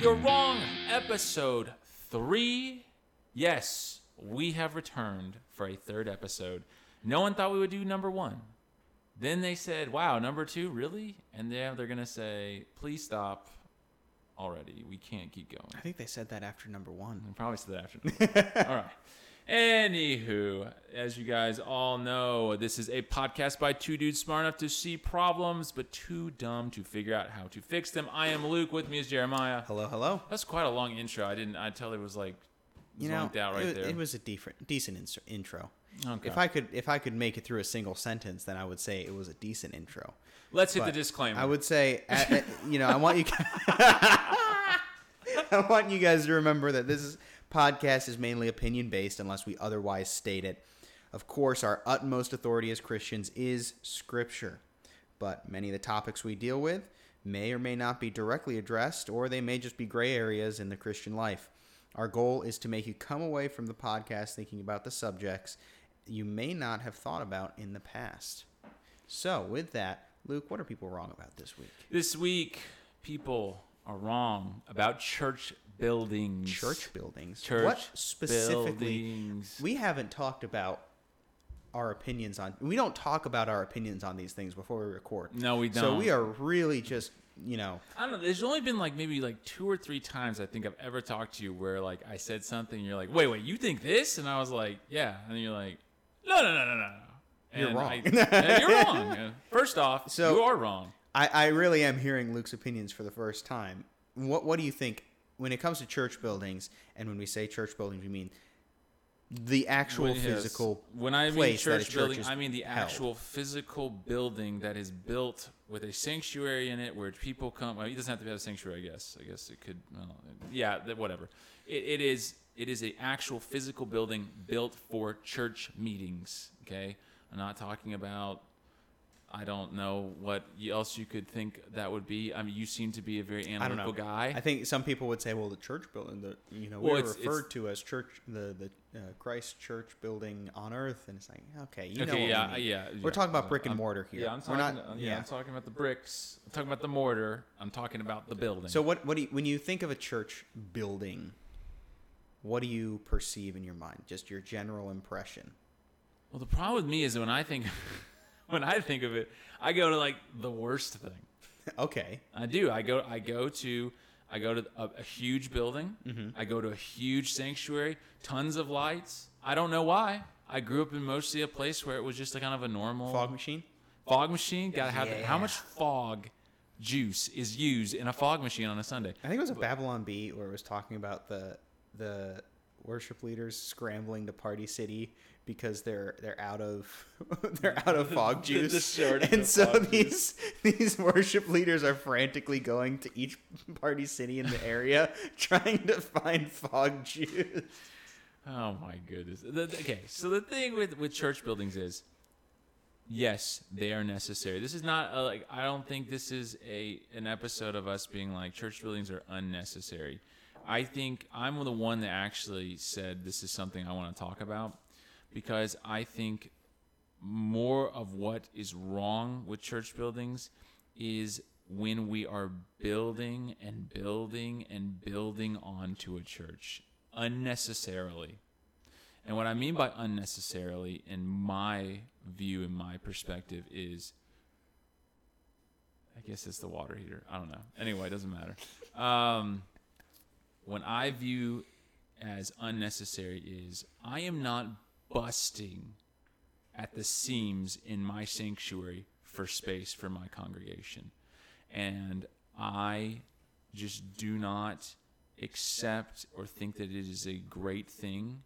You're wrong. Episode three. Yes, we have returned for a third episode. No one thought we would do number one. Then they said, "Wow, number two, really?" And now they're gonna say, "Please stop already. We can't keep going." I think they said that after number one. I probably said that after. all right. Anywho, as you guys all know, this is a podcast by two dudes smart enough to see problems, but too dumb to figure out how to fix them. I am Luke. With me is Jeremiah. Hello, hello. That's quite a long intro. I didn't. I tell it was like You know, out right it, there. it was a different, decent ins- intro. Okay. If I could, if I could make it through a single sentence, then I would say it was a decent intro. Let's hit the disclaimer. I would say, uh, uh, you know, I want you, I want you guys to remember that this is, podcast is mainly opinion based, unless we otherwise state it. Of course, our utmost authority as Christians is Scripture, but many of the topics we deal with may or may not be directly addressed, or they may just be gray areas in the Christian life. Our goal is to make you come away from the podcast thinking about the subjects you may not have thought about in the past. So, with that, Luke, what are people wrong about this week? this week, people are wrong about church buildings. Church buildings. Church what specifically? buildings. We haven't talked about our opinions on. We don't talk about our opinions on these things before we record. No, we don't. So we are really just, you know, I don't know. There's only been like maybe like two or three times I think I've ever talked to you where like I said something, and you're like, "Wait, wait, you think this?" And I was like, "Yeah," and you're like, "No, no, no, no, no." You're wrong. I- you're wrong. First off, So- you are wrong. I, I really am hearing Luke's opinions for the first time. What What do you think when it comes to church buildings? And when we say church buildings, we mean the actual When- yes. physical. When I mean church building, I mean the held. actual physical building that is built with a sanctuary in it where people come. Well, it doesn't have to have a sanctuary, I guess. I guess it could. Well, yeah, whatever. It, it is. It is a actual physical building built for church meetings. Okay, I'm not talking about. I don't know what else you could think that would be. I mean, you seem to be a very I don't know. analytical guy. I think some people would say, well, the church building, the you know, Well, we're it's- it's- referred to as church, the the uh, Christ Church building on earth, and it's like, okay, you know, okay, what yeah, we mean. yeah. We're yeah. talking about brick and I'm- mortar here. Yeah, I'm We're talking. not- yeah, yeah. I'm talking about the bricks. I'm talking about the mortar. I'm talking about the building. So what what do you, when you think of a church building, what do you perceive in your mind? Just your general impression. well, the problem with me is when I think, when I think of it, I go to like the worst thing. okay. I do. I go. I go to. I go to a, a huge building. Mm-hmm. I go to a huge sanctuary. Tons of lights. I don't know why. I grew up in mostly a place where it was just a kind of a normal Fog machine. fog machine. Got to have Yeah. how much fog juice is used in a fog machine on a Sunday? I think it was a Babylon Bee where it was talking about the the worship leaders scrambling to Party City because they're they're out of they're out of fog juice, and so these these worship leaders are frantically going to each Party City in the area trying to find fog juice. Oh my goodness. Okay, so the thing with with church buildings is, yes, they are necessary. This is not a, like I don't think this is a an episode of us being like church buildings are unnecessary. I think I'm the one that actually said this is something I want to talk about because I think more of what is wrong with church buildings is when we are building and building and building onto a church unnecessarily. And what I mean by unnecessarily, in my view, in my perspective, is I guess it's the water heater. I don't know. Anyway, it doesn't matter. Um, when I view as unnecessary is I am not busting at the seams in my sanctuary for space for my congregation. And I just do not accept or think that it is a great thing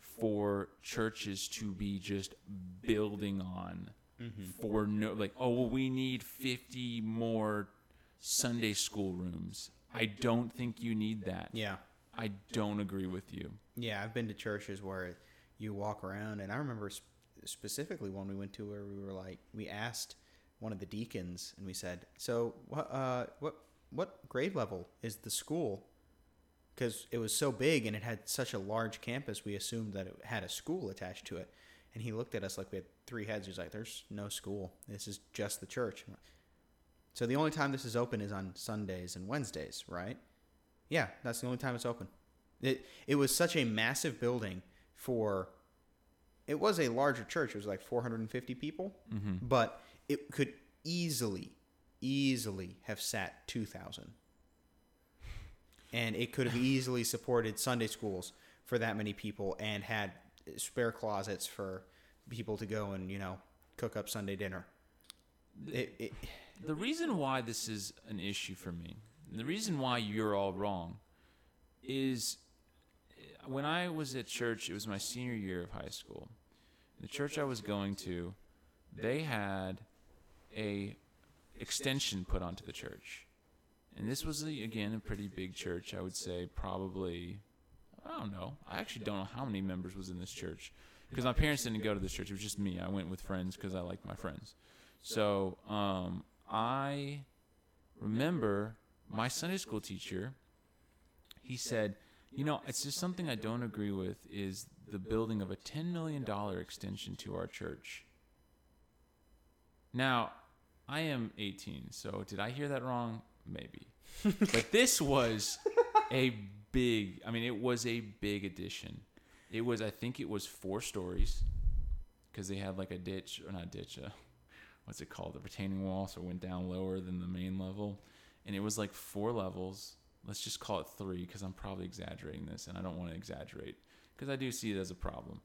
for churches to be just building on mm-hmm. for no like oh well we need 50 more Sunday school rooms. I don't think you need that. Yeah. I don't agree with you. Yeah, I've been to churches where you walk around, and I remember sp- specifically one we went to where we were like, we asked one of the deacons, and we said, "So, what, uh, what, what grade level is the school?" Because it was so big and it had such a large campus, we assumed that it had a school attached to it. And he looked at us like we had three heads. He's like, "There's no school. This is just the church." So the only time this is open is on Sundays and Wednesdays, right? Yeah, that's the only time it's open. It it was such a massive building for. It was a larger church. It was like 450 people, Mm-hmm. but it could easily, easily have sat 2,000. And it could have easily supported Sunday schools for that many people and had spare closets for people to go and you know cook up Sunday dinner. It, it, The reason why this is an issue for me, the reason why you're all wrong, is uh, when I was at church, it was my senior year of high school. The church I was going to, they had a extension put onto the church. And this was, a, again, a pretty big church. I would say probably, I don't know. I actually don't know how many members was in this church. Because my parents didn't go to this church. It was just me. I went with friends because I liked my friends. So um, I remember my Sunday school teacher. He said, "You know, it's just something I don't agree with is the building of a ten million dollar extension to our church." Now, I am 18, so did I hear that wrong? Maybe, but this was a big. I mean, it was a big addition. It was, I think, it was four stories because they had like a ditch or not ditch. Uh, what's it called? The retaining wall, so it went down lower than the main level, and it was like four levels. Let's just call it three because I'm probably exaggerating this, and I don't want to exaggerate because I do see it as a problem.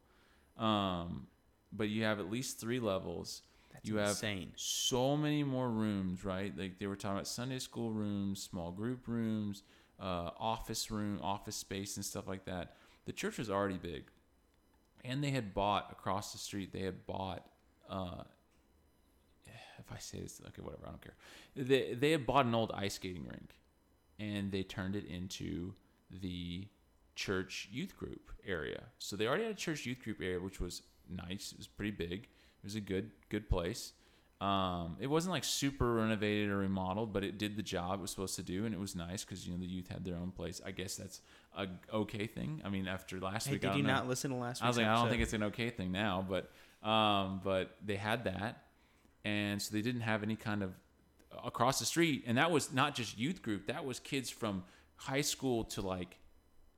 Um, but you have at least three levels. that's you have insane. so many more rooms, right? Like they were talking about Sunday school rooms, small group rooms, uh, office room, office space, and stuff like that. The church was already big, and they had bought across the street. They had bought. Uh, if I say this, okay, whatever, I don't care. They they had bought an old ice skating rink, and they turned it into the church youth group area. So they already had a church youth group area, which was nice. It was pretty big. It was a good good place. Um, it wasn't like super renovated or remodeled, but it did the job it was supposed to do, and it was nice because you know the youth had their own place. I guess that's a okay thing. I mean, after last Hey, week, I did you know. not listen to last I was like, I don't think it's an okay thing now, but um, but they had that, and so they didn't have any kind of across the street, and that was not just youth group. That was kids from high school to like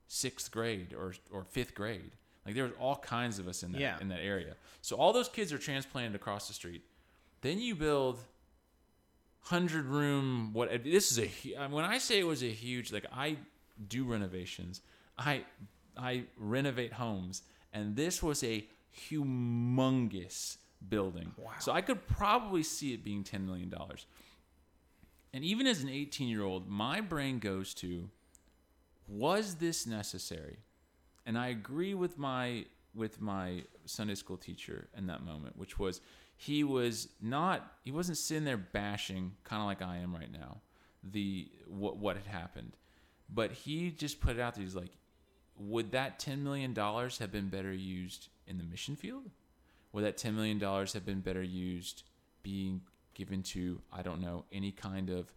sixth grade or or fifth grade. Like there was all kinds of us in that Yeah. in that area. So all those kids are transplanted across the street. Then you build hundred room. What this is a when I say it was a huge like I do renovations. I I renovate homes, and this was a humongous building. Wow. So I could probably see it being ten million dollars. And even as an 18 year old, my brain goes to, was this necessary? And I agree with my with my Sunday school teacher in that moment, which was he was not he wasn't sitting there bashing, kind of like I am right now, the what what had happened, but he just put it out there. He's like, would that 10 million dollars have been better used in the mission field? Would that 10 million dollars have been better used being given to I don't know any kind of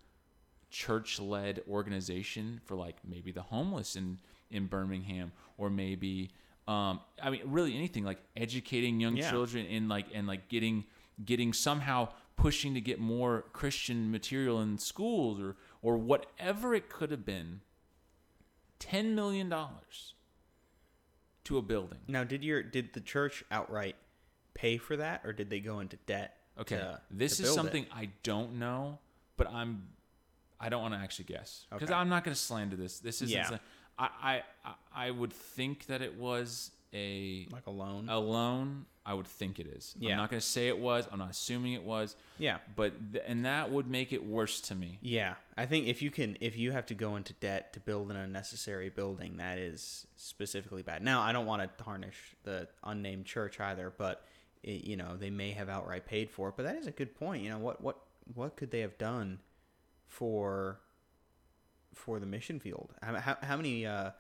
church-led organization for like maybe the homeless in in Birmingham or maybe um I mean really anything like educating young Yeah. children in like and like getting getting somehow pushing to get more Christian material in schools or or whatever it could have been 10 million dollars to a building Now, did your did the church outright pay for that, or did they go into debt? Okay, to- this to is build it? something I don't know, but I'm I don't want to actually guess because Okay. I'm not going to slander this. This is Yeah. I, I I I would think that it was a like a loan. a loan. I would think it is. Yeah. I'm not going to say it was. I'm not assuming it was. yeah, But th- and that would make it worse to me. yeah. I think if you can, if you have to go into debt to build an unnecessary building, that is specifically bad. Now, I don't want to tarnish the unnamed church either, but it, you know they may have outright paid for it. But that is a good point. You know what what what could they have done for for the mission field? How how, how many uh,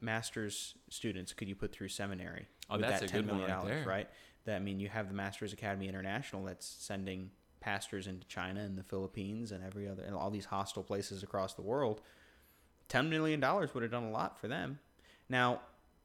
master's students could you put through seminary? Oh, that's a good one right there. right? That I mean, you have the Masters Academy International that's sending pastors into China and the Philippines and every other and all these hostile places across the world. Ten million dollars would have done a lot for them. Now,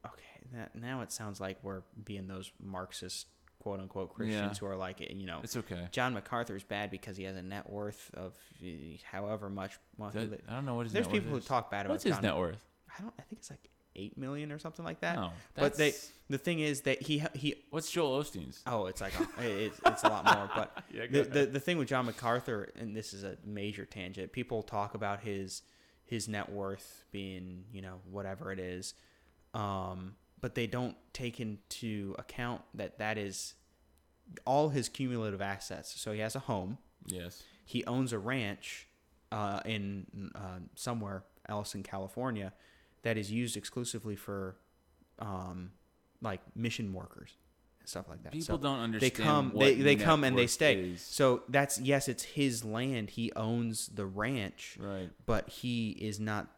okay, that, now it sounds like we're being those Marxist quote unquote Christians Yeah. who are like, it, you know, It's okay. John MacArthur is bad because he has a net worth of uh, however much. Well, That- I don't know what his there's net worth people who talk bad What's about his John. net worth? I don't. I think it's like eight million or something like that. No, but they. The thing is that he he. What's Joel Osteen's? Oh, it's like a, it's, it's a lot more. But Yeah, the, the the thing with John MacArthur, and this is a major tangent. People talk about his his net worth being you know whatever it is, um, but they don't take into account that that is all his cumulative assets. So he has a home. yes. He owns a ranch uh, in uh, somewhere else in California that is used exclusively for um, like mission workers and stuff like that. People So don't understand. they come, they, they come and they stay. is. So that's yes, it's his land. He owns the ranch, Right. but he is not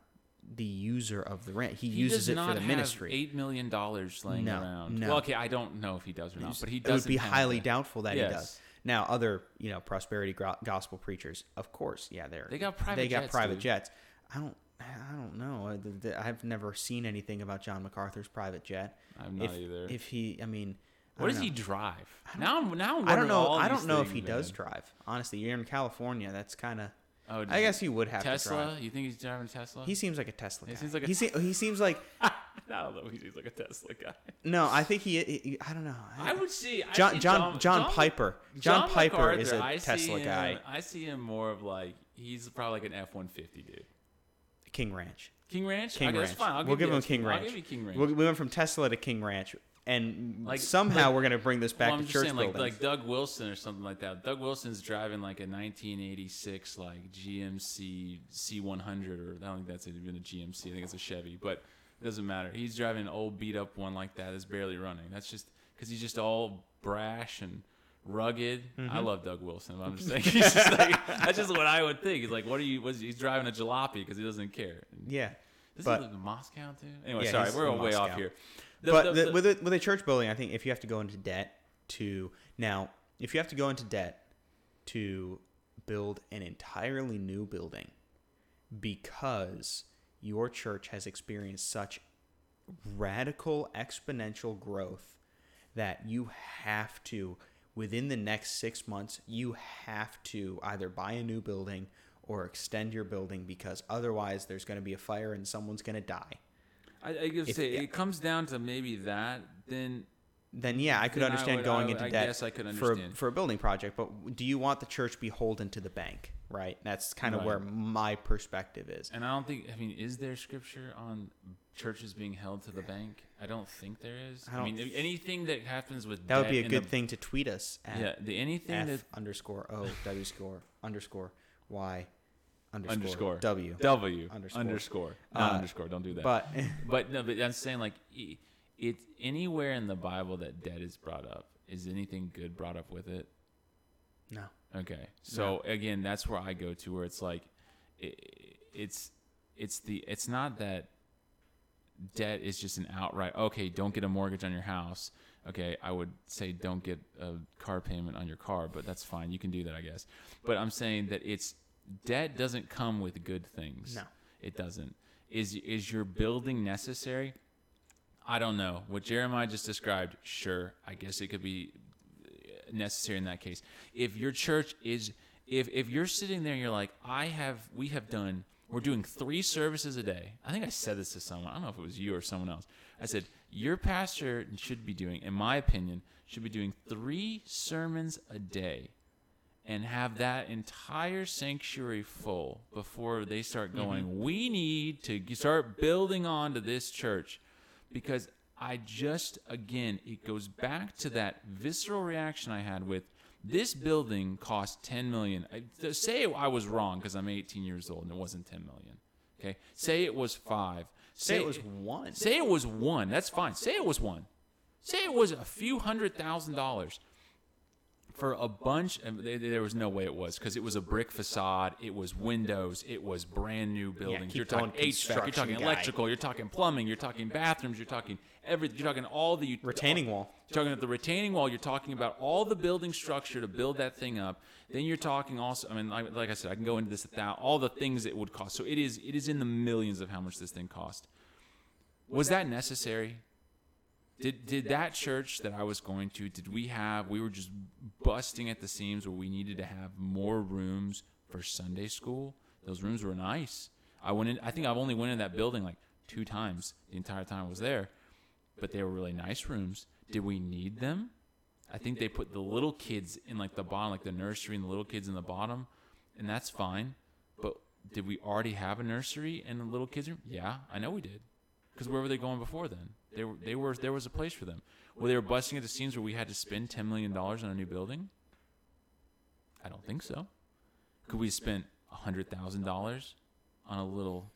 the user of the rent. He, He uses it for the ministry. Eight million dollars laying No, around. no. Well, okay, I don't know if he does or not, but he it does. would be highly doubtful that he does. Now, other you know prosperity gospel preachers, of course, yeah, they're They got private they got jets, private dude. jets. I don't I don't know. Uh, th- I've never seen anything about John MacArthur's private jet. I'm not if, either. If he, I mean, What does he drive? Now, I'm now I'm I don't know. I don't know if he things, does drive. Honestly, you're in California. That's kind of. Oh, I guess he would have to Tesla. drive. You think he's driving a Tesla? He seems like a Tesla guy. He seems like a- he, se- he seems like I don't know. He's like a Tesla guy. no. I think he. he- I don't know. I would see I John see John John, John Piper. John, Piper MacArthur, is a I Tesla him- guy. I see him more of like he's probably like an F one fifty dude. King Ranch. King Ranch. King okay, Ranch. That's fine. I'll we'll give you him. King I'll Ranch. give you King Ranch. We'll- we went from Tesla to King Ranch, and Like- somehow like- we're gonna bring this back well, to church saying, like, buildings. like Doug Wilson or something like that. Doug Wilson's driving like a 1986 like GMC C100, or I don't think that's even a GMC. I think it's a Chevy, but it doesn't matter. He's driving an old beat up one like that that's barely running. That's just because he's just all brash and rugged. I Mm-hmm. love Doug Wilson. But I'm just saying, he's just like, that's just what I would think. He's like, what are you? What's, he's driving a jalopy because he doesn't care. yeah, Does but- he live in Moscow too? Anyway, Yeah, sorry, we're way off here. The- but the- the, with a, with a church building, I think if you have to go into debt to now, if you have to go into debt to build an entirely new building because your church has experienced such radical exponential growth that you have to within the next six months you have to either buy a new building or extend your building because otherwise there's going to be a fire and someone's going to die I, I If- say it comes down to maybe that. Then then yeah, I could Then I understand would- going I- into I debt guess I could for a, for a building project. But do you want the church beholden to the bank? Right. That's kind of Right. where my perspective is. And I don't think. I mean, is there scripture on churches being held to the bank? I don't think there is. I I, mean, anything that happens with That would be a good the- thing to tweet us at Yeah, the anything F that underscore O W score underscore Y underscore, underscore W. W Underscore. underscore not Uh, underscore. Don't do that. But but no, but I'm saying like it's anywhere in the Bible that debt is brought up. Is anything good brought up with it? no. Okay. So again, that's where I go to where it's like it, it's it's the it's not that debt is just an outright okay, don't get a mortgage on your house. Okay, I would say don't get a car payment on your car, but that's fine. You can do that, I guess. But I'm saying that it's debt doesn't come with good things. No. It doesn't. Is is your building necessary? I don't know. What Jeremiah just described, sure, I guess it could be uh, necessary in that case. If your church is if if you're sitting there and you're like, I have we have done we're doing three services a day. I think I said this to someone. I don't know if it was you or someone else. I said, Your pastor should be doing, in my opinion, should be doing three sermons a day and have that entire sanctuary full before they start mm-hmm. going, we need to start building on to this church. Because I just, again, it goes back to that visceral reaction I had with this building cost 10 million. I, say I was wrong because I'm 18 years old and it wasn't 10 million. Okay. Say it was five. Say it was one. Say it was one. That's fine. Say it was one. Say it was a few hundred thousand dollars for a bunch. And there- there was no way it was because it was a brick facade. It was windows. It was brand new buildings. keep you're talking HVAC. You're talking guy. electrical. You're talking plumbing. You're talking bathrooms. You're talking everything. You're talking all the Retaining wall. You're talking about the retaining wall. You're talking about all the building structure to build that thing up. Then you're talking also. I mean, like, like I said, I can go into this without all the things it would cost. So it is. It is in the millions of how much this thing cost. Was that necessary? Did did that church that I was going to? Did we have? We were just busting at the seams where we needed to have more rooms for Sunday school. Those rooms were nice. I went in. I think I've only went in that building like two times the entire time I was there, but they were really nice rooms. Did we need them? I think they put the little kids in like the bottom, like the nursery, and the little kids in the bottom, and that's fine. But did we already have a nursery and a little kids room? Yeah, I know we did. Because where were they going before then? They were, they were, there was a place for them. Were they were busting at the seams where we had to spend ten million dollars on a new building? I don't think so. Could we spend hundred thousand dollars on a little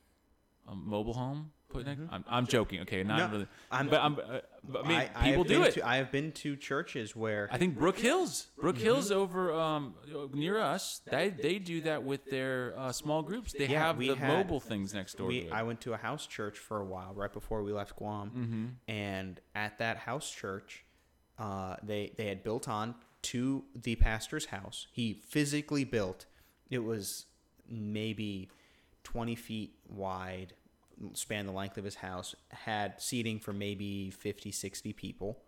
um, mobile home? Putting it, I'm, I'm joking. Okay, not Mm-hmm. No, really. I'm- but I'm, uh, but I mean, I- I people have do it. To, I have been to churches where I think Brook Hills, Brook Hills over um, near us, they they do that with their uh, small groups. They Yeah, have the had- mobile things next door we. I went to a house church for a while right before we left Guam, Mm-hmm. and at that house church, uh, they they had built on to the pastor's house. He physically built. It was maybe twenty feet wide, span the length of his house. Had seating for maybe 50, 60 people,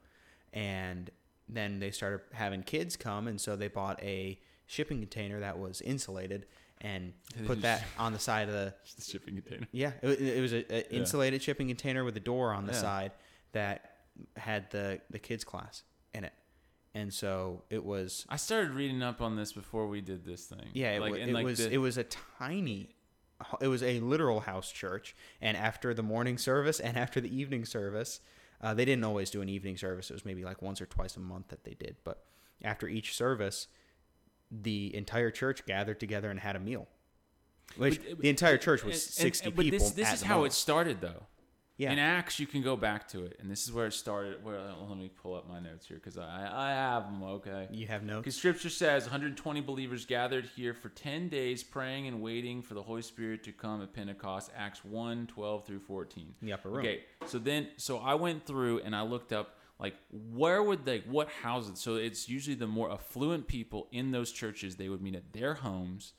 and then they started having kids come, and so they bought a shipping container that was insulated and put that on the side of the the shipping container. yeah, it, it was an insulated shipping container with a door on the Yeah. side that had the the kids class in it, and so it was I started reading up on this before we did this thing. yeah, it, like, and it like was the- it was a tiny, it was a literal house church, and after the morning service and after the evening service, uh, they didn't always do an evening service. It was maybe like once or twice a month that they did, but after each service, the entire church gathered together and had a meal. Which But- the entire church was and- and- sixty but people. this this is how it started though. Yeah. In Acts, you can go back to it, and this is where it started. Where uh, let me pull up my notes here because I I have them. Okay. You have notes. Because Scripture says 120 believers gathered here for 10 days, praying and waiting for the Holy Spirit to come at Pentecost. Acts 1 12 through 14. In the upper room. Okay, so then, so I went through and I looked up, like, where would they, what houses? So it's usually the more affluent people in those churches, they would meet at their homes.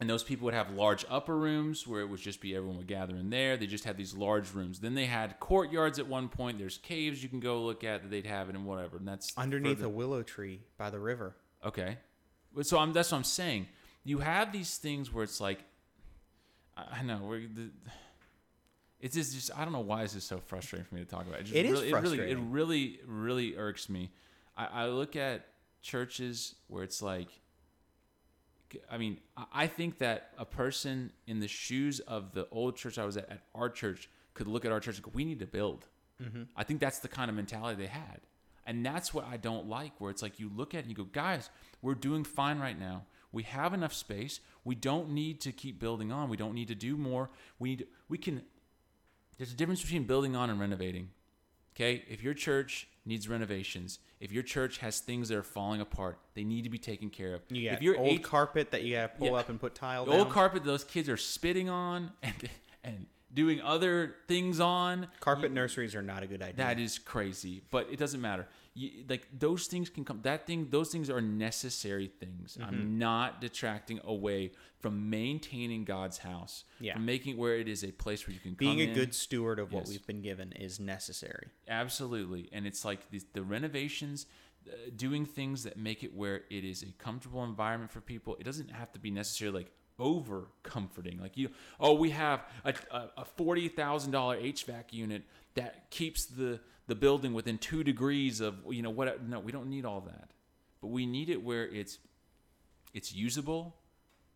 And those people would have large upper rooms where it would just be everyone would gather in there. They just had these large rooms. Then they had courtyards at one point. There's caves you can go look at that they'd have it and whatever. And that's underneath the- a willow tree by the river. Okay. So I'm that's what I'm saying. You have these things where it's like, I know we're the. It's just, just I don't know why this is so frustrating for me to talk about. It, just It is really, It really, it really, really irks me. I, I look at churches where it's like, I mean, I- think that a person in the shoes of the old church I was at, at our church, could look at our church and go, "We need to build." Mm-hmm. I think that's the kind of mentality they had. And that's what I don't like, where it's like you look at it and you go, guys, we're doing fine right now. We have enough space. We don't need to keep building on. We don't need to do more. We need we can there's a difference between building on and renovating. Okay? If your church needs renovations, if your church has things that are falling apart, they need to be taken care of. You if you're old eight, carpet that you got to pull Yeah. up and put tile the down. old carpet those kids are spitting on and and doing other things on, carpet nurseries are not a good idea. that is crazy, but it doesn't matter. You, like those things can come. That thing, those things are necessary things. Mm-hmm. I'm not detracting away from maintaining God's house. Yeah. From making it where it is a place where you can Being come a in. good steward of what we've been given is necessary. Absolutely, and it's like the, the renovations, uh, doing things that make it where it is a comfortable environment for people. It doesn't have to be necessarily like over comforting. Like you, oh, we have a, a, forty thousand dollar HVAC unit that keeps the the building within two degrees of you know what? No, we don't need all that, but we need it where it's it's usable.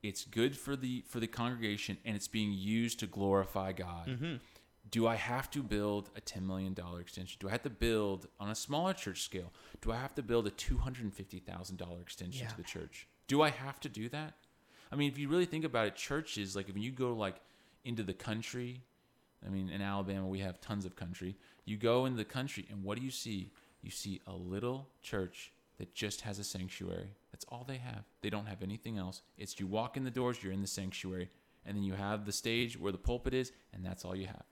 It's good for the for the congregation, and it's being used to glorify God mm-hmm. do I have to build a $10 million extension? Do I have to build on a smaller church scale? Do I have to build a $250,000 extension Yeah. to the church? Do I have to do that? I mean, if you really think about it, churches, like if you go like into the country, I mean, in Alabama, we have tons of country. You go in the country, and what do you see? You see a little church that just has a sanctuary. That's all they have. They don't have anything else. It's you walk in the doors, you're in the sanctuary, and then you have the stage where the pulpit is, and that's all you have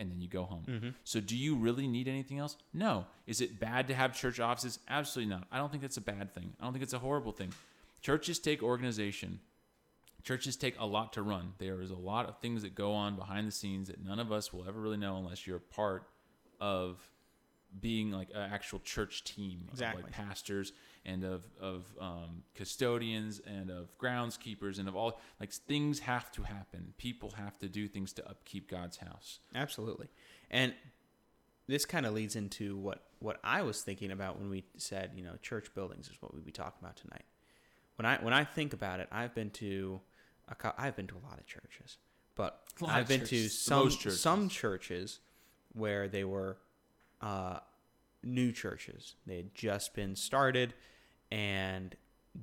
and then you go home. Mm-hmm. So, do you really need anything else? No. Is it bad to have church offices? Absolutely not. I don't think that's a bad thing. I don't think it's a horrible thing. Churches take organization. Churches take a lot to run. There is a lot of things that go on behind the scenes that none of us will ever really know unless you're a part of being like an actual church team Exactly. of like pastors and of of um, custodians and of groundskeepers and of all like things have to happen. People have to do things to upkeep God's house. Absolutely. And this kind of leads into what what I was thinking about when we said, you know, church buildings is what we'd be talking about tonight. When I when I think about it, I've been to a, cou- I've been to a lot of churches, but I've been to churches. some churches. some churches where they were uh, new churches. They had just been started, and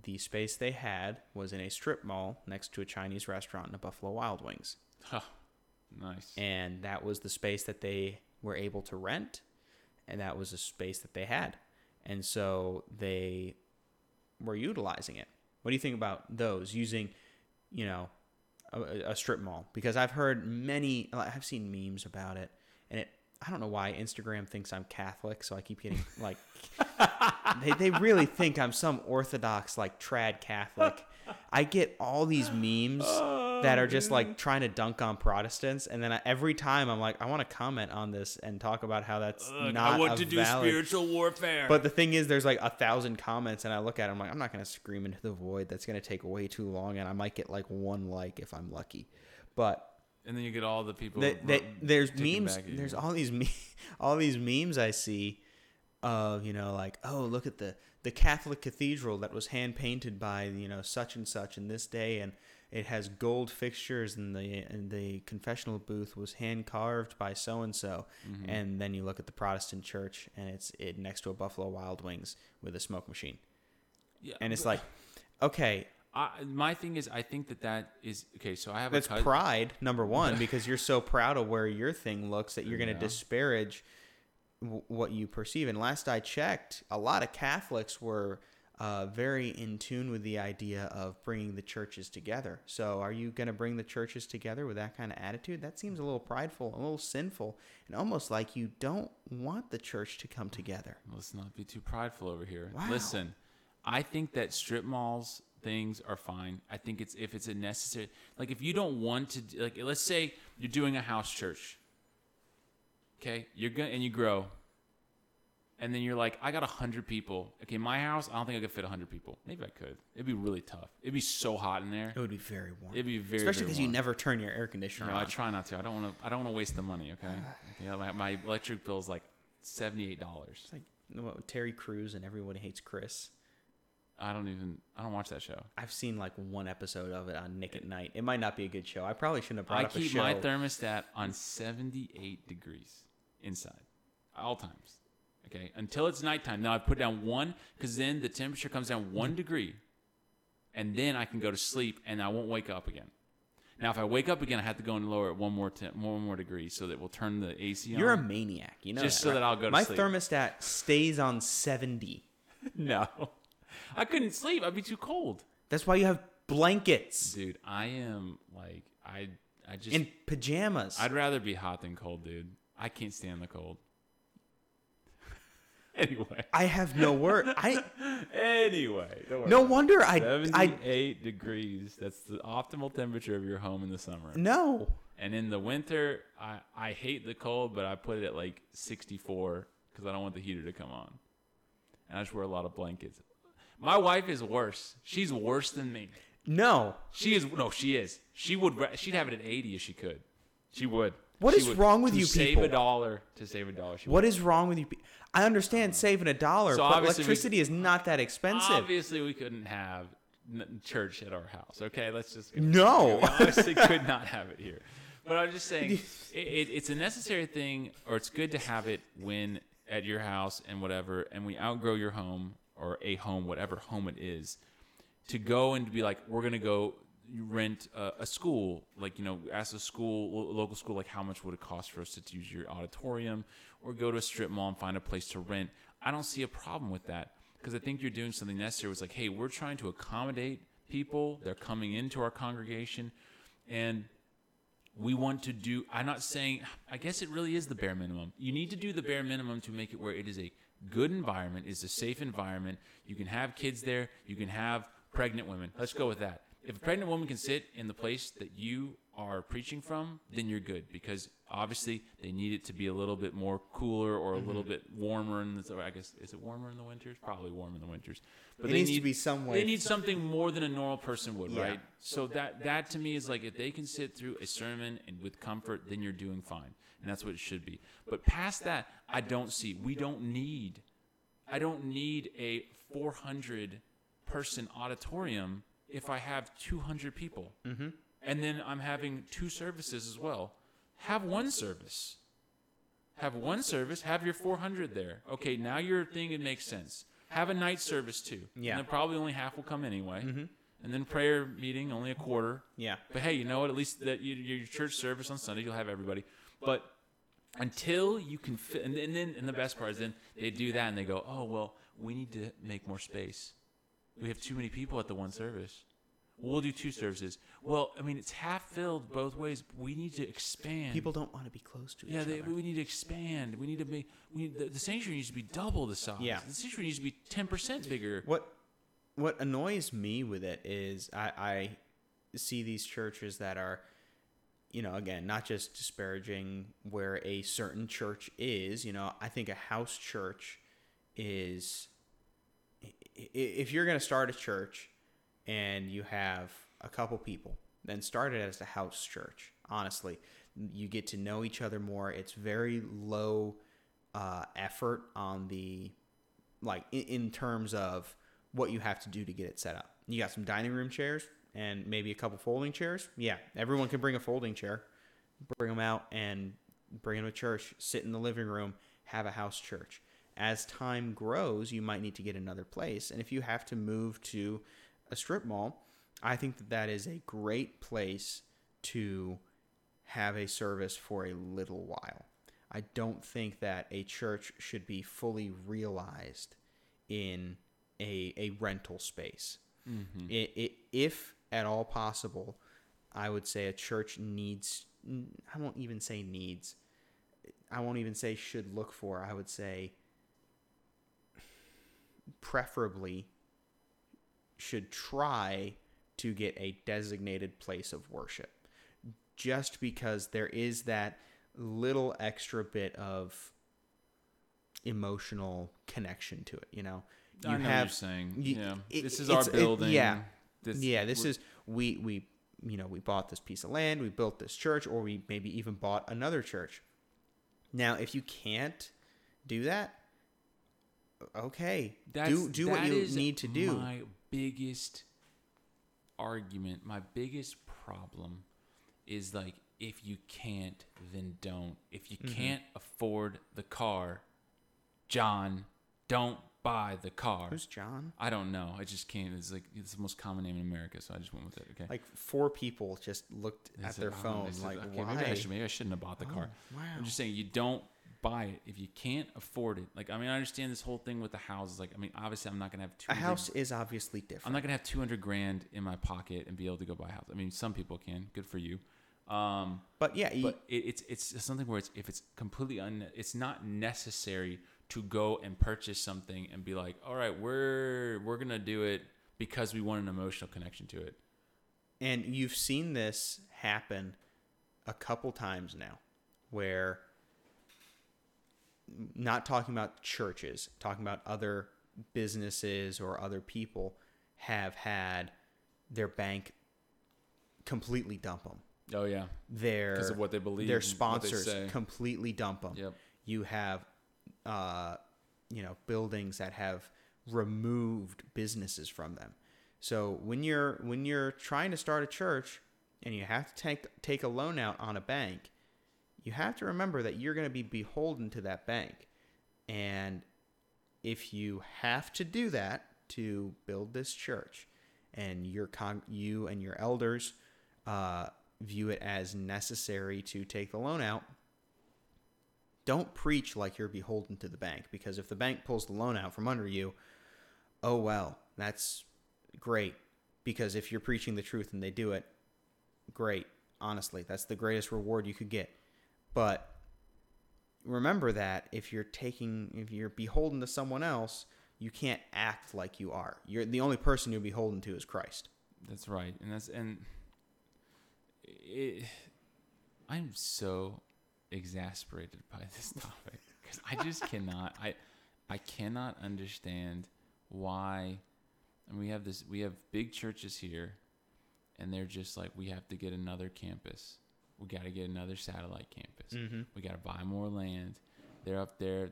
the space they had was in a strip mall next to a Chinese restaurant and a Buffalo Wild Wings Huh. Nice. and that was the space that they were able to rent and that was a space that they had and so they were utilizing it what do you think about those using you know a, a strip mall because i've heard many i've seen memes about it and it i don't know why instagram thinks i'm catholic so i keep getting like they, they really think i'm some orthodox like trad catholic. I get all these memes oh, that are just like oh, trying to dunk on Protestants, and then I, every time I'm like, I want to comment on this and talk about how that's not a valid. Spiritual warfare. But the thing is, there's like a thousand comments, and I look at it, I'm like, I'm not gonna scream into the void. That's gonna take way too long, and I might get like one like if I'm lucky. But and then you get all the people. they, ru- there's memes. back at you. There's all these me- all these memes I see of you know like oh look at the the Catholic cathedral that was hand painted by you know such and such in this day and it has gold fixtures and the and the confessional booth was hand carved by so and so and then you look at the Protestant church and it's it next to a Buffalo Wild Wings with a smoke machine Yeah, and it's but- like okay I, my thing is, I think that that is okay. So I have That's a pride, number one, because you're so proud of where your thing looks that you're going to Yeah. disparage w- what you perceive. And last I checked, a lot of Catholics were uh, very in tune with the idea of bringing the churches together. So, are you going to bring the churches together with that kind of attitude? That seems a little prideful, a little sinful, and almost like you don't want the church to come together. Let's not be too prideful over here. Wow. Listen, I think that strip malls things are fine. I think it's if it's a necessary like if you don't want to like let's say you're doing a house church. Okay? You're going to and you grow. And then you're like, I got 100 people. Okay, my house, I don't think I could fit 100 people. Maybe I could. It'd be really tough. It'd be so hot in there. It would be very warm. It'd be very Especially because you never turn your air conditioner on. No, I try not to. I don't want to. I don't want to waste the money. Okay. Yeah, my, my electric bill is like seventy-eight dollars. It's like what, Terry Crews and everyone hates Chris. I don't even. I don't watch that show. I've seen like one episode of it on Nick at Nite. It might not be a good show. I probably shouldn't have brought I up a show. I keep my thermostat on seventy-eight degrees inside, all times. Okay, until it's nighttime. Now I put down one because then the temperature comes down one degree, and then I can go to sleep and I won't wake up again. Now, if I wake up again, I have to go and lower it one more temp, one more degree so that we'll turn the AC on. You're a maniac. You know Just that, so right? that I'll go to sleep. My sleep. thermostat stays on 70. no, I couldn't sleep. I'd be too cold. That's why you have blankets Dude, I am like I I just in pajamas. I'd rather be hot than cold, dude. I can't stand the cold. anyway. I have no word. I Anyway. no wonder. I I 78 degrees. That's the optimal temperature of your home in the summer. no. And in the winter, I I hate the cold, but I put it at like 64 cuz I don't want the heater to come on. And I just wear a lot of blankets. My wife is worse. She's worse than me. No. She is no, she is. She would. She'd have it at eighty if she could. She would. What She is would. wrong with you? To you Save a dollar to save a dollar. What is wrong with you? I understand saving a dollar, So but obviously we- electricity is not that expensive. Obviously, we couldn't have church at our house. Okay, let's just. No. we obviously could not have it here. But I'm just saying, it, it, it's a necessary thing, or it's good to have it when at your house and whatever, and we outgrow your home or a home, whatever home it is, to go and be like, we're gonna go rent a, a school, like you know, ask a school, lo- local school, like how much would it cost for us to use your auditorium, or go to a strip mall and find a place to rent. I don't see a problem with that because I think you're doing something necessary. It's like, hey, we're trying to accommodate people; they're coming into our congregation, and we want to do i'm not saying i guess it really is the bare minimum. You need to do the bare minimum to make it where it is a good environment is a safe environment. You can have kids there. You can have pregnant women. Let's go with that if a pregnant woman can sit in the place that you are preaching from, then you're good because obviously they need it to be a little bit more cooler or a little Mm-hmm. bit warmer in the. I guess is it warmer in the winters? Probably warm in the winters. But It they needs to need be some way- They need something more than a normal person would, Yeah. right? So that that to me is like if they can sit through a sermon and with comfort, then you're doing fine, and that's what it should be. But past that, I don't see. We don't need. I don't need a 400 person auditorium if I have 200 people. Mm-hmm. And then I'm having two services as well. Have one service. Have one service. Have your 400 there. Okay, now your thing it makes sense. Have a night service too. Yeah. And then probably only half will come anyway. Mm-hmm. And then prayer meeting only a quarter. Yeah. But hey, you know what? At least that you, your church service on Sunday, you'll have everybody. But until you can fit, and, and then and the best part is then they do that and they go, oh well, we need to make more space. We have too many people at the one service. We'll do two services. Well, I mean, it's half filled both ways. We need to expand. People don't want to be close to yeah, each they, other. we need to expand. We need to make. We need, the, the sanctuary needs to be double the size. Yeah. the sanctuary needs to be ten percent bigger. What what annoys me with it is I, I see these churches that are, you know, again, not just disparaging where a certain church is. You know, I think a house church is if you're going to start a church and you have a couple people, then start it as a house church. Honestly, you get to know each other more. It's very low uh, effort on the like in, in terms of what you have to do to get it set up. You got some dining room chairs and maybe a couple folding chairs. Yeah, everyone can bring a folding chair. Bring them out and bring them to church. Sit in the living room. Have a house church. As time grows, you might need to get another place. And if you have to move to a strip mall, I think that that is a great place to have a service for a little while. I don't think that a church should be fully realized in a, a rental space. Mm-hmm. I i if at all possible, I would say a church needs, I won't even say needs, I won't even say should look for, I would say preferably should try to get a designated place of worship. Just because there is that little extra bit of emotional connection to it you know? You I know you're saying. you- yeah, it- this is our it- building. yeah. This- yeah this is we we you know we bought this piece of land we built this church or we maybe even bought another church. Now if you can't do that okay do do what you need to do My biggest argument, my biggest problem is like if you can't, then don't. If you Mm-hmm. can't afford the car, John, don't buy the car. who's john I don't know. I just can't. It's like it's the most common name in America, so I just went with it. Okay. like four people just looked They at said, their "Oh," phone said, like okay, why maybe I, should, maybe I shouldn't have bought the car. wow. I'm just saying you don't buy it if you can't afford it. Like I mean, I understand this whole thing with the houses. Like I mean, obviously, I'm not gonna have two. a house is obviously different I'm not gonna have 200 grand in my pocket and be able to go buy a house. I mean, some people can. Good for you. Um, but yeah you, but it, it's it's something where it's if it's completely un, it's not necessary to go and purchase something and be like, all right, we're we're gonna do it because we want an emotional connection to it. And you've seen this happen a couple times now where not talking about churches, talking about other businesses or other people have had their bank completely dump them. Oh yeah, their because of what they believe their they sponsors completely dump them. Yep. You have, uh, you know, buildings that have removed businesses from them. So when you're when you're trying to start a church and you have to take take a loan out on a bank, you have to remember that you're going to be beholden to that bank. And if you have to do that to build this church, and your con- you and your elders uh, view it as necessary to take the loan out, don't preach like you're beholden to the bank because if the bank pulls the loan out from under you, oh well, that's great. Because if you're preaching the truth and they do it, great. Honestly, that's the greatest reward you could get. But remember that if you're taking if you're beholden to someone else, you can't act like you are. You're the only person you're beholden to is Christ. That's right, and that's and it, I'm so exasperated by this topic because I just cannot. I I cannot understand why. And we have this. We have big churches here, and they're just like, we have to get another campus. We got to get another satellite campus. Mm-hmm. We got to buy more land. They're up there.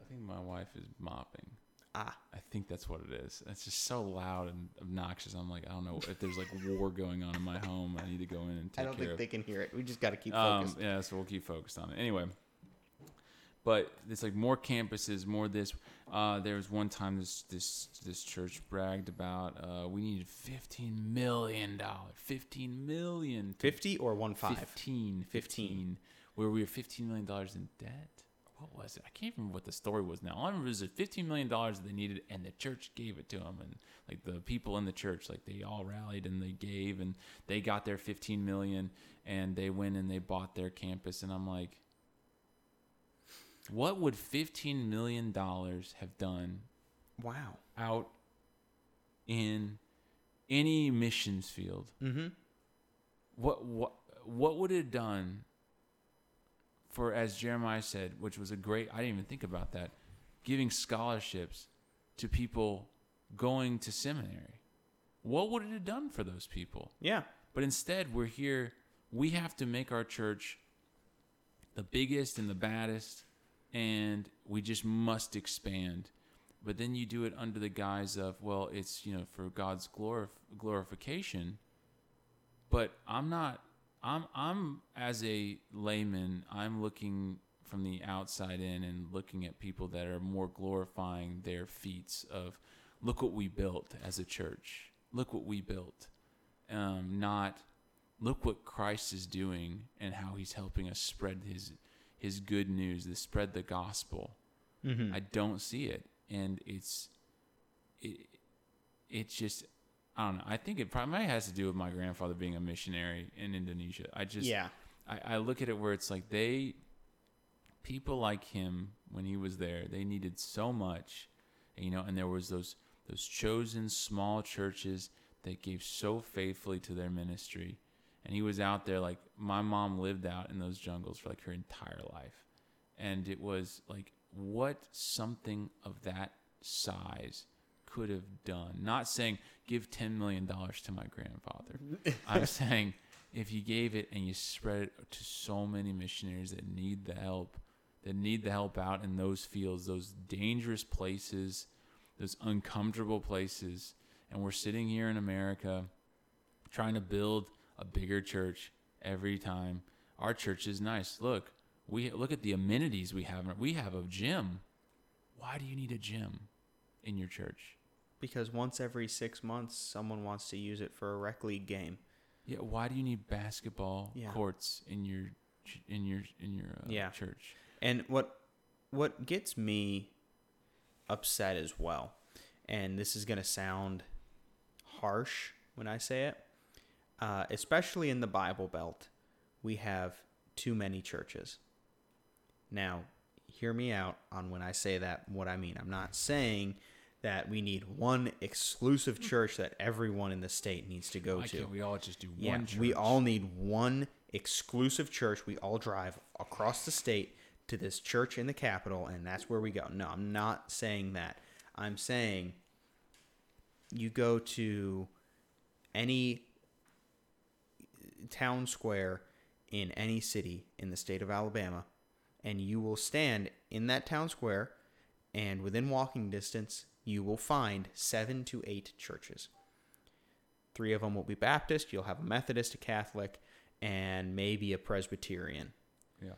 I think my wife is mopping. Ah, I think that's what it is. It's just so loud and obnoxious. I'm like, I don't know if there's like war going on in my home. I need to go in and take I don't care think of. they can hear it. We just got to keep Um, focused. yeah, so we'll keep focused on it. Anyway, but it's like more campuses, more this. Uh, there was one time this this this church bragged about uh, we needed fifteen million dollars, fifteen million, Fifty or one five? 15, 15, 15. where we were $15 million in debt. What was it? I can't remember what the story was now. All I remember is that $15 million that they needed, and the church gave it to them. And like the people in the church, like they all rallied and they gave, and they got their 15 million, and they went and they bought their campus. And I'm like, what would $15 million have done Wow. out in any missions field? Mm-hmm. what what what would it have done for as Jeremiah said, which was a great I didn't even think about that, giving scholarships to people going to seminary. What would it have done for those people? Yeah. But instead we're here we have to make our church the biggest and the baddest and we just must expand. But then you do it under the guise of, well, it's, you know, for God's glorif- glorification. But I'm not I'm I'm as a layman I'm looking from the outside in and looking at people that are more glorifying their feats of look what we built as a church. Look what we built. Um, not look what Christ is doing and how he's helping us spread his his good news to spread the gospel Mm-hmm. I don't see it, and it's it it's just I don't know. I think it probably has to do with my grandfather being a missionary in Indonesia. I just yeah. I, I look at it where it's like they people like him when he was there they needed so much you know and there was those those chosen small churches that gave so faithfully to their ministry and he was out there like my mom lived out in those jungles for like her entire life. And it was like what something of that size could have done. Not saying give 10 million dollars to my grandfather. I'm saying if you gave it and you spread it to so many missionaries that need the help, that need the help out in those fields, those dangerous places, those uncomfortable places, and we're sitting here in America trying to build a bigger church every time. Our church is nice. Look, we look at the amenities we have. We have a gym. Why do you need a gym in your church? Because once every six months, someone wants to use it for a rec league game. Yeah, why do you need basketball Yeah. courts in your in your in your uh, Yeah. church? And what what gets me upset as well, and this is going to sound harsh when I say it, uh, especially in the Bible Belt, we have too many churches. Now, hear me out on when I say that, what I mean. I'm not saying that we need one exclusive church that everyone in the state needs to go Why to. we all just do Yeah, one church? we all need one exclusive church. We all drive across the state to this church in the capital, and that's where we go. No, I'm not saying that. I'm saying you go to any town square in any city in the state of Alabama, and you will stand in that town square, and within walking distance, you will find seven to eight churches. Three of them will be Baptist. You'll have a Methodist, a Catholic, and maybe a Presbyterian. Yeah.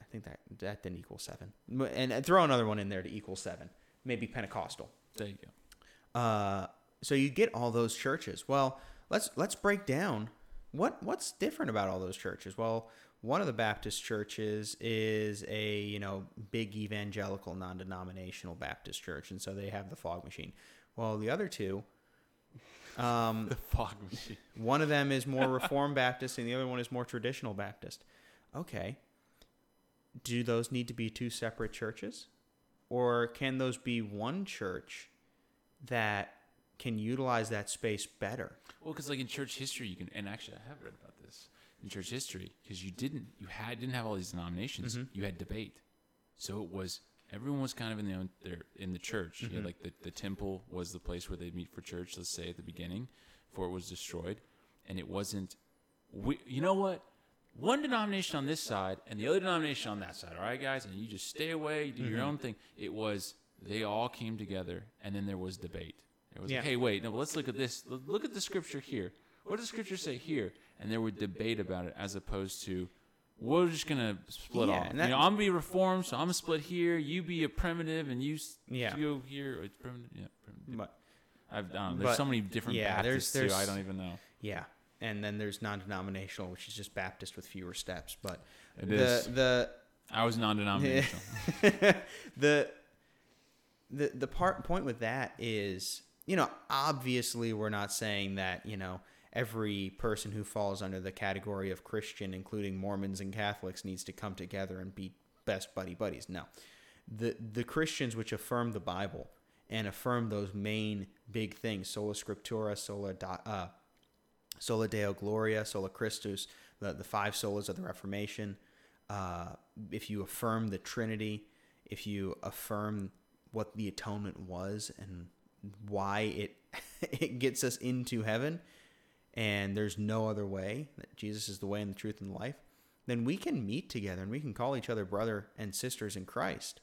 I think that that didn't equal seven. And, and throw another one in there to equal seven. Maybe Pentecostal. There you go. Uh, so you get all those churches. Well, let's let's break down what what's different about all those churches. Well, one of the Baptist churches is a you know big evangelical non-denominational Baptist church, and so they have the fog machine. Well, the other two, um, The fog machine. one of them is more Reformed Baptist, and the other one is more traditional Baptist. Okay. Do those need to be two separate churches? Or can those be one church that can utilize that space better. Well, because like in church history, you can, and actually I have read about this in church history, because you didn't, you had didn't have all these denominations. Mm-hmm. You had debate, so it was everyone was kind of in the there in the church. You had, mm-hmm. like the the temple was the place where they'd meet for church. Let's say at the beginning, before it was destroyed, and it wasn't. We, you know what? One denomination on this side and the other denomination on that side. All right, guys, and you just stay away, you do your mm-hmm. own thing. It was they all came together, and then there was debate. It was Yeah. like, hey, wait, no, let's look at this. Look at the scripture here. What does scripture say here? And there would debate about it, as opposed to we're just gonna split Yeah, off. and you know, I'm gonna be reformed, so I'm gonna split here. You be a primitive, and you Yeah. go here. It's primitive. Yeah, primitive. But I've, um, there's But, so many different yeah, there's- Baptists too. I don't even know. yeah, and then there's non-denominational, which is just Baptist with fewer steps. But It the is. the I was non-denominational. the the the part point with that is you know obviously we're not saying that you know every person who falls under the category of Christian, including Mormons and Catholics, needs to come together and be best buddy buddies. No, the the Christians which affirm the Bible and affirm those main big things: sola scriptura, sola uh, sola deo gloria, sola Christus, the the five solas of the Reformation. Uh, if you affirm the Trinity, if you affirm what the atonement was and why it it gets us into heaven, and there's no other way that Jesus is the way and the truth and the life, then we can meet together and we can call each other brother and sisters in Christ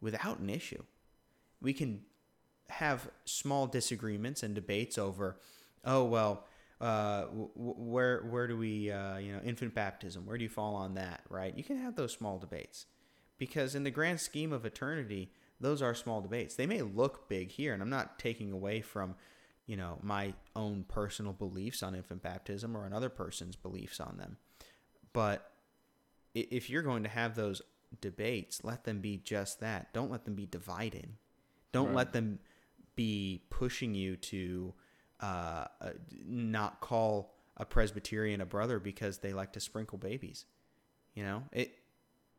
without an issue. We can have small disagreements and debates over, oh well, uh, where where do we, uh, you know, infant baptism? Where do you fall on that? Right? You can have those small debates because in the grand scheme of eternity, those are small debates. They may look big here, and I'm not taking away from, you know, my own personal beliefs on infant baptism or another person's beliefs on them, but if you're going to have those debates, let them be just that. Don't let them be divided. Don't Right. let them be pushing you to uh, uh, not call a Presbyterian a brother because they like to sprinkle babies. You know, it.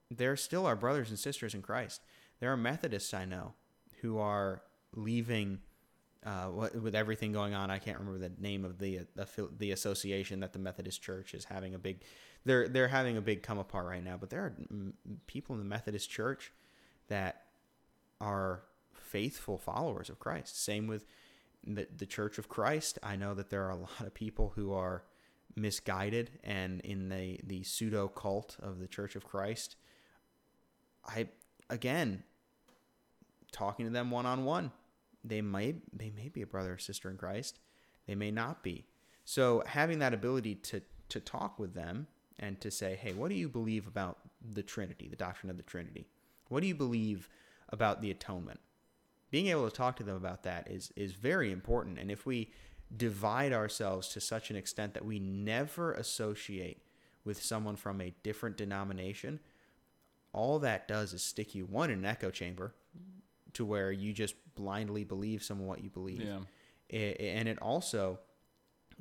They're still our brothers and sisters in Christ. There are Methodists I know who are leaving. Uh, with everything going on, I can't remember the name of the the, the association that the Methodist Church is having a big. They're they're having a big come apart right now, but there are people in the Methodist Church that are faithful followers of Christ. Same with the the Church of Christ. I know that there are a lot of people who are misguided and in the the pseudo cult of the Church of Christ. I again talking to them one on one, they might they may be a brother or sister in Christ. They may not be. So having that ability to to talk with them and to say, "Hey, what do you believe about the Trinity, the doctrine of the Trinity? What do you believe about the atonement?" Being able to talk to them about that is is very important. And if we divide ourselves to such an extent that we never associate with someone from a different denomination, all that does is stick you one in an echo chamber to where you just blindly believe some of what you believe. Yeah. I- and it also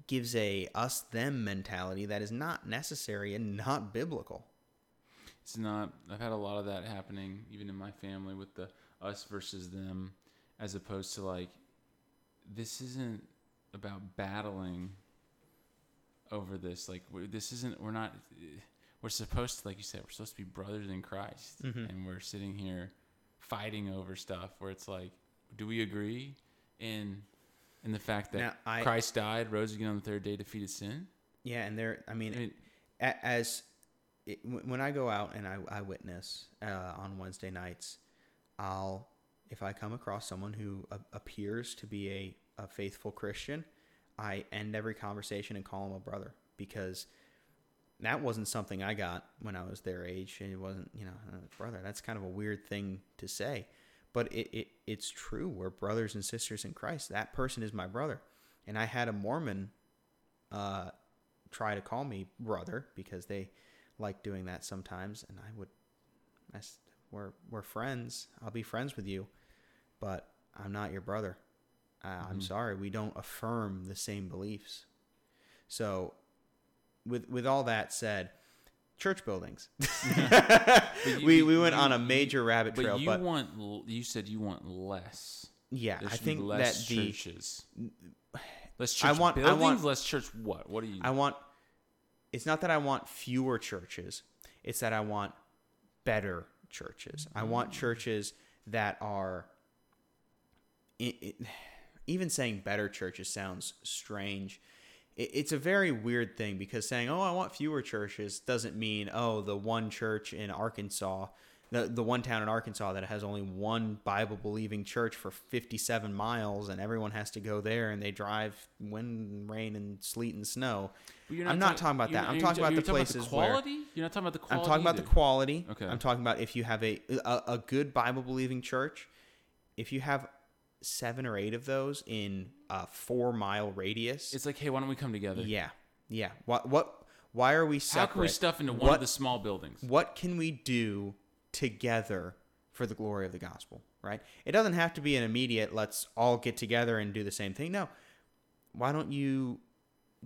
gives a us them mentality that is not necessary and not biblical. It's not. I've had a lot of that happening, even in my family, with the us versus them, as opposed to like, this isn't about battling over this. Like, this isn't. We're not. We're supposed to, like you said, we're supposed to be brothers in Christ, Mhm. and we're sitting here fighting over stuff where it's like, do we agree in in the fact that Now, I- Christ died, rose again on the third day, defeated sin? Yeah, and there. I mean, I mean, as it, when I go out and I, I witness uh, on Wednesday nights, I'll if I come across someone who a- appears to be a, a faithful Christian, I end every conversation and call him a brother because that wasn't something I got when I was their age. and It wasn't, you know, uh, brother. That's kind of a weird thing to say, but it, it it's true. We're brothers and sisters in Christ. That person is my brother, and I had a Mormon uh, try to call me brother because they like doing that sometimes, and I would, I we're we're friends. I'll be friends with you, but I'm not your brother. Uh, I'm Mhm. sorry, we don't affirm the same beliefs. So, with with all that said, church buildings. you- we we went you- on a you- major rabbit But trail, you but want, you said you want less. yeah, There I think less that the churches. Less church I want- I want- less church what? What do you? I want it's not that I want fewer churches. It's that I want better churches. I want Mm. churches that are i i even saying better churches sounds strange. It, it's a very weird thing because saying, "Oh, I want fewer churches" doesn't mean, "Oh, the one church in Arkansas, the the one town in Arkansas that has only one Bible believing church for 57 miles and everyone has to go there and they drive wind, rain and sleet and snow." But you're I'm not talking- talking about that. I'm talking about the places where- quality. You're not talking about the quality. I'm talking about the quality. Okay. I'm talking about if you have a, a a good Bible believing church, if you have seven or eight of those in a four mile radius. It's like, hey, why don't we come together? yeah, yeah. What what? Why are we separate? How can we stuff into one what, of the small buildings? What can we do together for the glory of the gospel? Right. It doesn't have to be an immediate. Let's all get together and do the same thing. No. Why don't you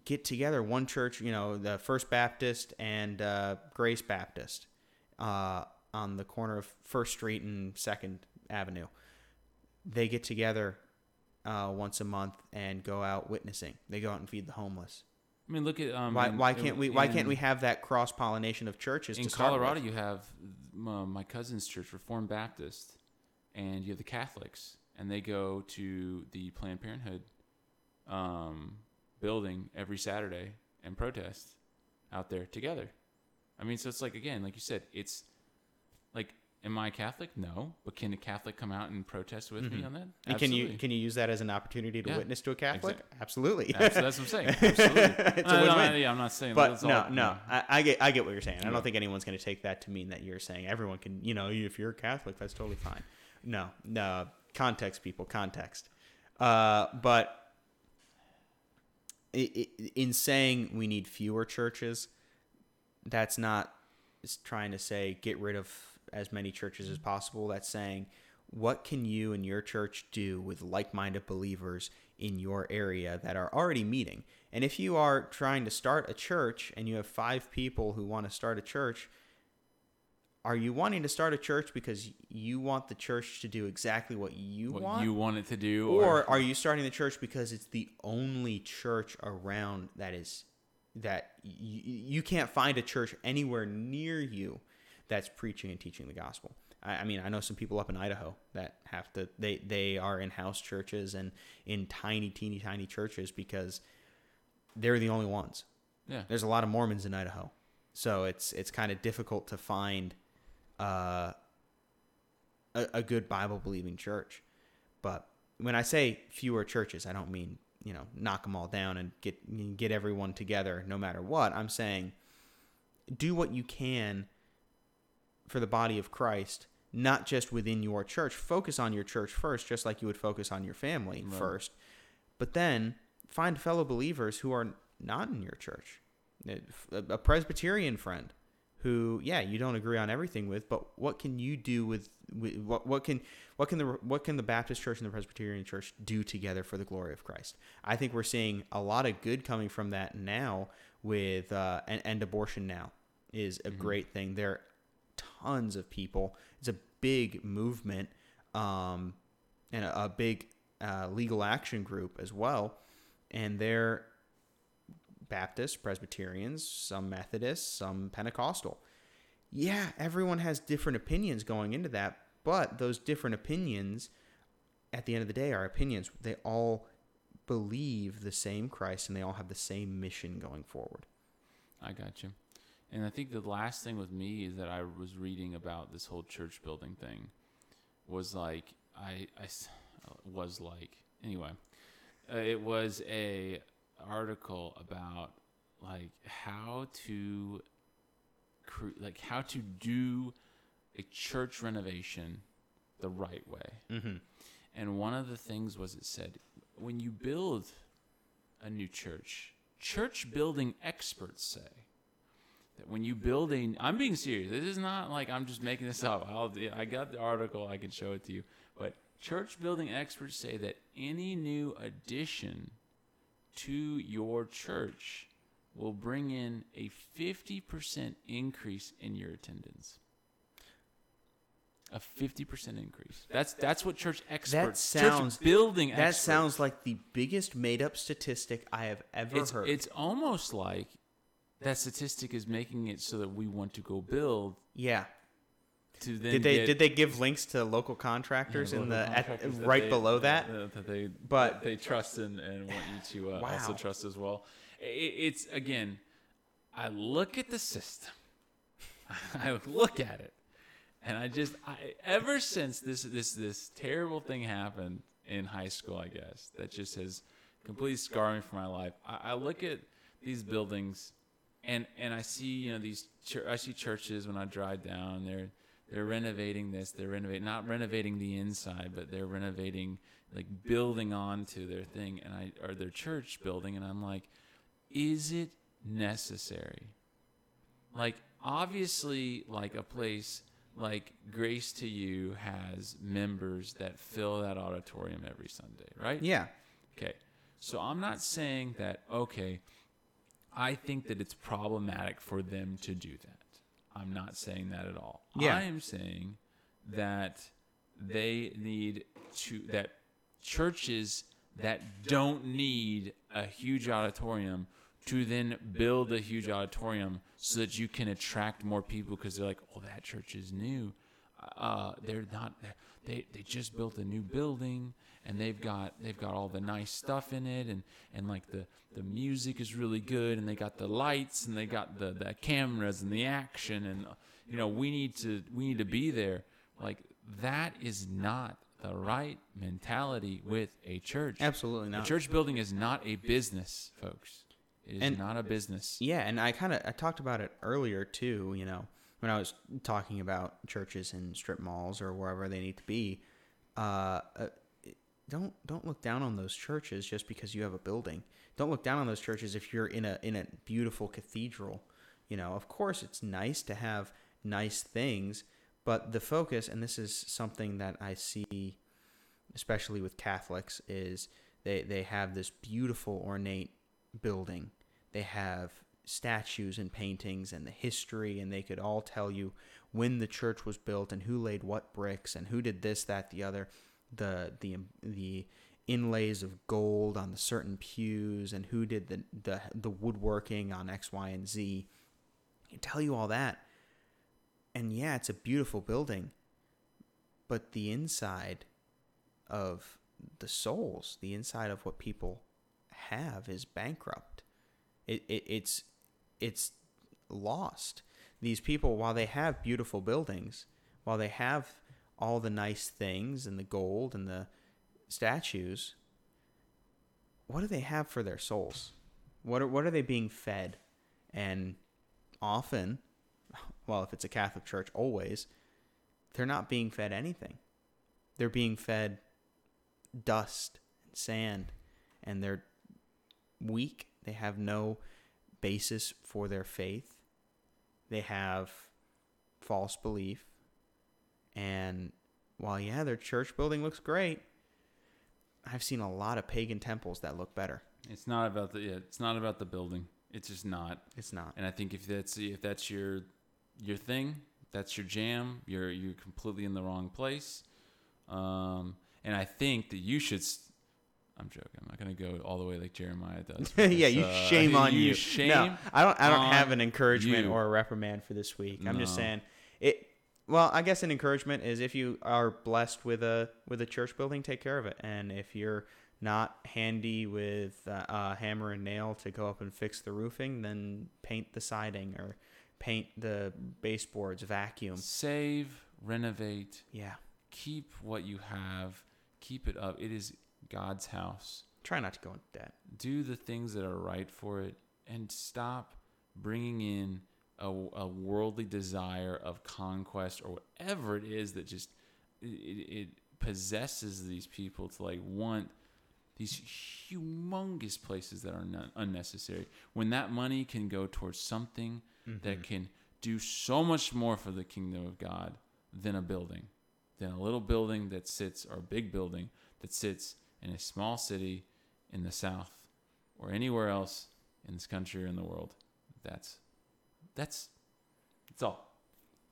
get together one church? You know, the First Baptist and uh, Grace Baptist uh, on the corner of First Street and Second Avenue. They get together uh, once a month and go out witnessing. They go out and feed the homeless. I mean, look at um. Why, why in- can't we? Why in- can't we have that cross pollination of churches? In to start Colorado, you have uh, my cousin's church, Reformed Baptist, and you have the Catholics, and they go to the Planned Parenthood um, building every Saturday and protest out there together. I mean, so it's like again, like you said, it's like, am I Catholic? No, but can a Catholic come out and protest with me on that? Mm-hmm. And can you can you use that as an opportunity to Yeah, witness to a Catholic? exact- Absolutely. That's, that's what I'm saying. Absolutely. It's No, no, no, yeah, I'm not saying. but no, all, no, I, I get I get what you're saying. I don't think anyone's going to take that to mean that you're saying everyone can. You know, if you're a Catholic, that's totally fine. No, no, context, people, context. Uh, but in saying we need fewer churches, that's not is trying to say get rid of as many churches as possible. That's saying what can you and your church do with like-minded believers in your area that are already meeting? And if you are trying to start a church and you have five people who want to start a church, are you wanting to start a church because you want the church to do exactly what you what want? you want it to do, or are you starting the church because it's the only church around that is that y- you can't find a church anywhere near you that's preaching and teaching the gospel. I, I mean i know some people up in idaho that have to they they are in house churches and in tiny teeny tiny churches because they're the only ones. Yeah, there's a lot of mormons in idaho. So it's it's kind of difficult to find uh, a, a good bible believing church. But when I say fewer churches, I don't mean you know knock them all down and get get everyone together no matter what. I'm saying do what you can for the body of Christ, not just within your church. Focus on your church first, just like you would focus on your family Right. first. But then find fellow believers who are not in your church. A a Presbyterian friend who, yeah, you don't agree on everything with, but what can you do with, with what what can what can the what can the Baptist church and the Presbyterian church do together for the glory of Christ? I think we're seeing a lot of good coming from that now with uh, and, and abortion now is a great thing. There tons of people. It's a big movement um, and a, a big uh, legal action group as well, and they're Baptists, Presbyterians, some Methodists, some Pentecostal. Yeah, everyone has different opinions going into that, but those different opinions, at the end of the day, are opinions. They all believe the same Christ and they all have the same mission going forward. I got you. And I think the last thing with me is that I was reading about this whole church building thing was like I, I was like anyway, uh, it was a article about like how to cre- like how to do a church renovation the right way. Mm-hmm. And one of the things was it said when you build a new church, church building experts say when you build a, I'm being serious. This is not like I'm just making this up. I'll, I got the article. I can show it to you. But church building experts say that any new addition to your church will bring in a 50% increase in your attendance. A fifty percent increase. That's that's what church experts, That sounds building. That experts, sounds like the biggest made up statistic I have ever It's heard. it's almost like that statistic is making it so that we want to go build yeah. to then Did they get- did they give links to local contractors in the at, right below that? uh, that they But- they trust and, and want you to uh, also trust as well. I- it's again, I look at the system, I look at it, and I just I ever since this this this terrible thing happened in high school, I guess that just has completely scarred me for my life. I, I look at these buildings, and and I see you know these chur- I see churches when I drive down. They're they're renovating this. They're renovating not renovating the inside, but they're renovating like building on to their thing and I or their church building. And I'm like, is it necessary? Like obviously, like a place like Grace to You has members that fill that auditorium every Sunday, right? Yeah. Okay. So I'm not saying that, okay, I think that it's problematic for them to do that. I'm not saying that at all. Yeah. I am saying that they need to, that churches that don't need a huge auditorium to then build a huge auditorium so that you can attract more people because they're like, oh, that church is new. Uh, they're not. They they just built a new building and they've got they've got all the nice stuff in it and and like the the music is really good and they got the lights and they got the the cameras and the action and you know we need to we need to be there. Like that is not the right mentality with a church. Absolutely A not. church building is not a business, folks. It is And- not a business. Yeah, and I kind of I talked about it earlier too. You know, when I was talking about churches and strip malls or wherever they need to be. Uh, uh, don't don't look down on those churches just because you have a building. Don't look down on those churches if you're in a in a beautiful cathedral. You know, of course, it's nice to have nice things, but the focus, and this is something that I see, especially with Catholics, is they they have this beautiful ornate building. They have statues and paintings and the history, and they could all tell you when the church was built and who laid what bricks and who did this, that, the other. The the the inlays of gold on the certain pews and who did the the, the woodworking on X, Y, and Z. They tell you all that. And yeah, it's a beautiful building. But the inside of the souls, the inside of what people have is bankrupt. It, it it's it's lost. These people, while they have beautiful buildings, while they have all the nice things and the gold and the statues, what do they have for their souls? What are what are they being fed? And often, well, if it's a Catholic church, always, they're not being fed anything. They're being fed dust and sand, and they're weak. They have no basis for their faith. They have false belief. And while, yeah, their church building looks great, I've seen a lot of pagan temples that look better. It's not about the yeah, it's not about the building. It's just not. It's not. And I think if that's if that's your your thing, that's your jam. You're you're completely in the wrong place. Um, and I think that you should. I'm joking. I'm not gonna go all the way like Jeremiah does. yeah, you uh, shame on you. you. Shame. No, I don't. I don't have an encouragement you. or a reprimand for this week. I'm just saying it. Well, I guess an encouragement is if you are blessed with a with a church building, take care of it. And if you're not handy with uh, a hammer and nail to go up and fix the roofing, then paint the siding or paint the baseboards, vacuum. Save, renovate, Yeah, keep what you have, keep it up. It is God's house. try not to go into debt. do the things that are right for it and stop bringing in a, a worldly desire of conquest or whatever it is that just it, it, possesses these people to like want these humongous places that are non- unnecessary. When that money can go towards something that mm-hmm. can do so much more for the kingdom of god than a building than a little building that sits or a big building that sits in a small city in the south or anywhere else in this country or in the world. That's that's that's all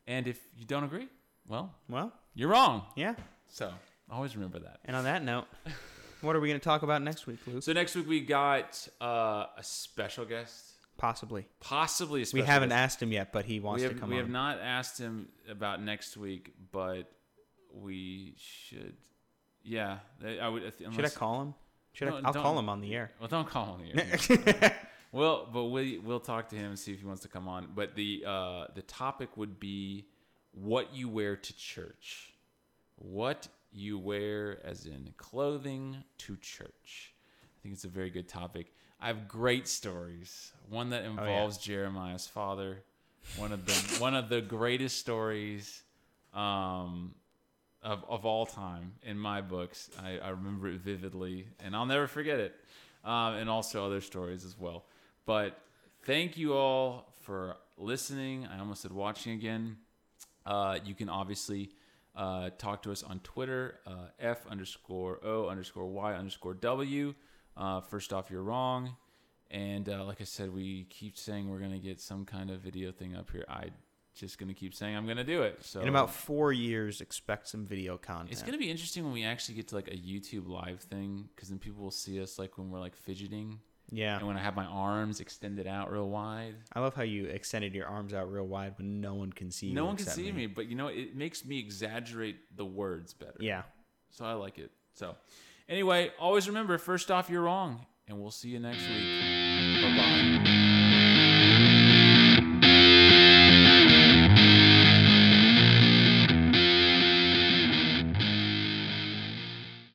and if you don't agree well Well, You're wrong. Yeah. So always remember that. And on that note, what are we going to talk about next week, Luke? So next week we got uh, a special guest, Possibly. possibly a We haven't guest. asked him yet, but he wants we to come we on. have not asked him about next week, but we should. Yeah, I would. Should I call him? Should No, I? I'll call him on the air. Well, don't call him here. well, but we we'll talk to him and see if he wants to come on. But the uh, the topic would be what you wear to church. What you wear, as in clothing, to church. I think it's a very good topic. I have great stories. One that involves Jeremiah's father. One of the one of the greatest stories um, of of all time in my books. I, I remember it vividly, and I'll never forget it. Um, and also other stories as well. But thank you all for listening. I almost said watching again. Uh, you can obviously uh, talk to us on Twitter, uh, F underscore O underscore Y underscore W. Uh, first off, you're wrong. And uh, like I said, we keep saying we're going to get some kind of video thing up here. I just going to keep saying I'm going to do it. So In about four years, expect some video content. it's gonna be interesting when we actually get to like a YouTube live thing, because then people will see us like when we're like fidgeting, yeah. and when I have my arms extended out real wide. I love how you extended your arms out real wide when no one can see you. no one can see me, but you know it makes me exaggerate the words better. Yeah. so I like it. So anyway, always remember, first off, you're wrong, and we'll see you next week. Bye bye.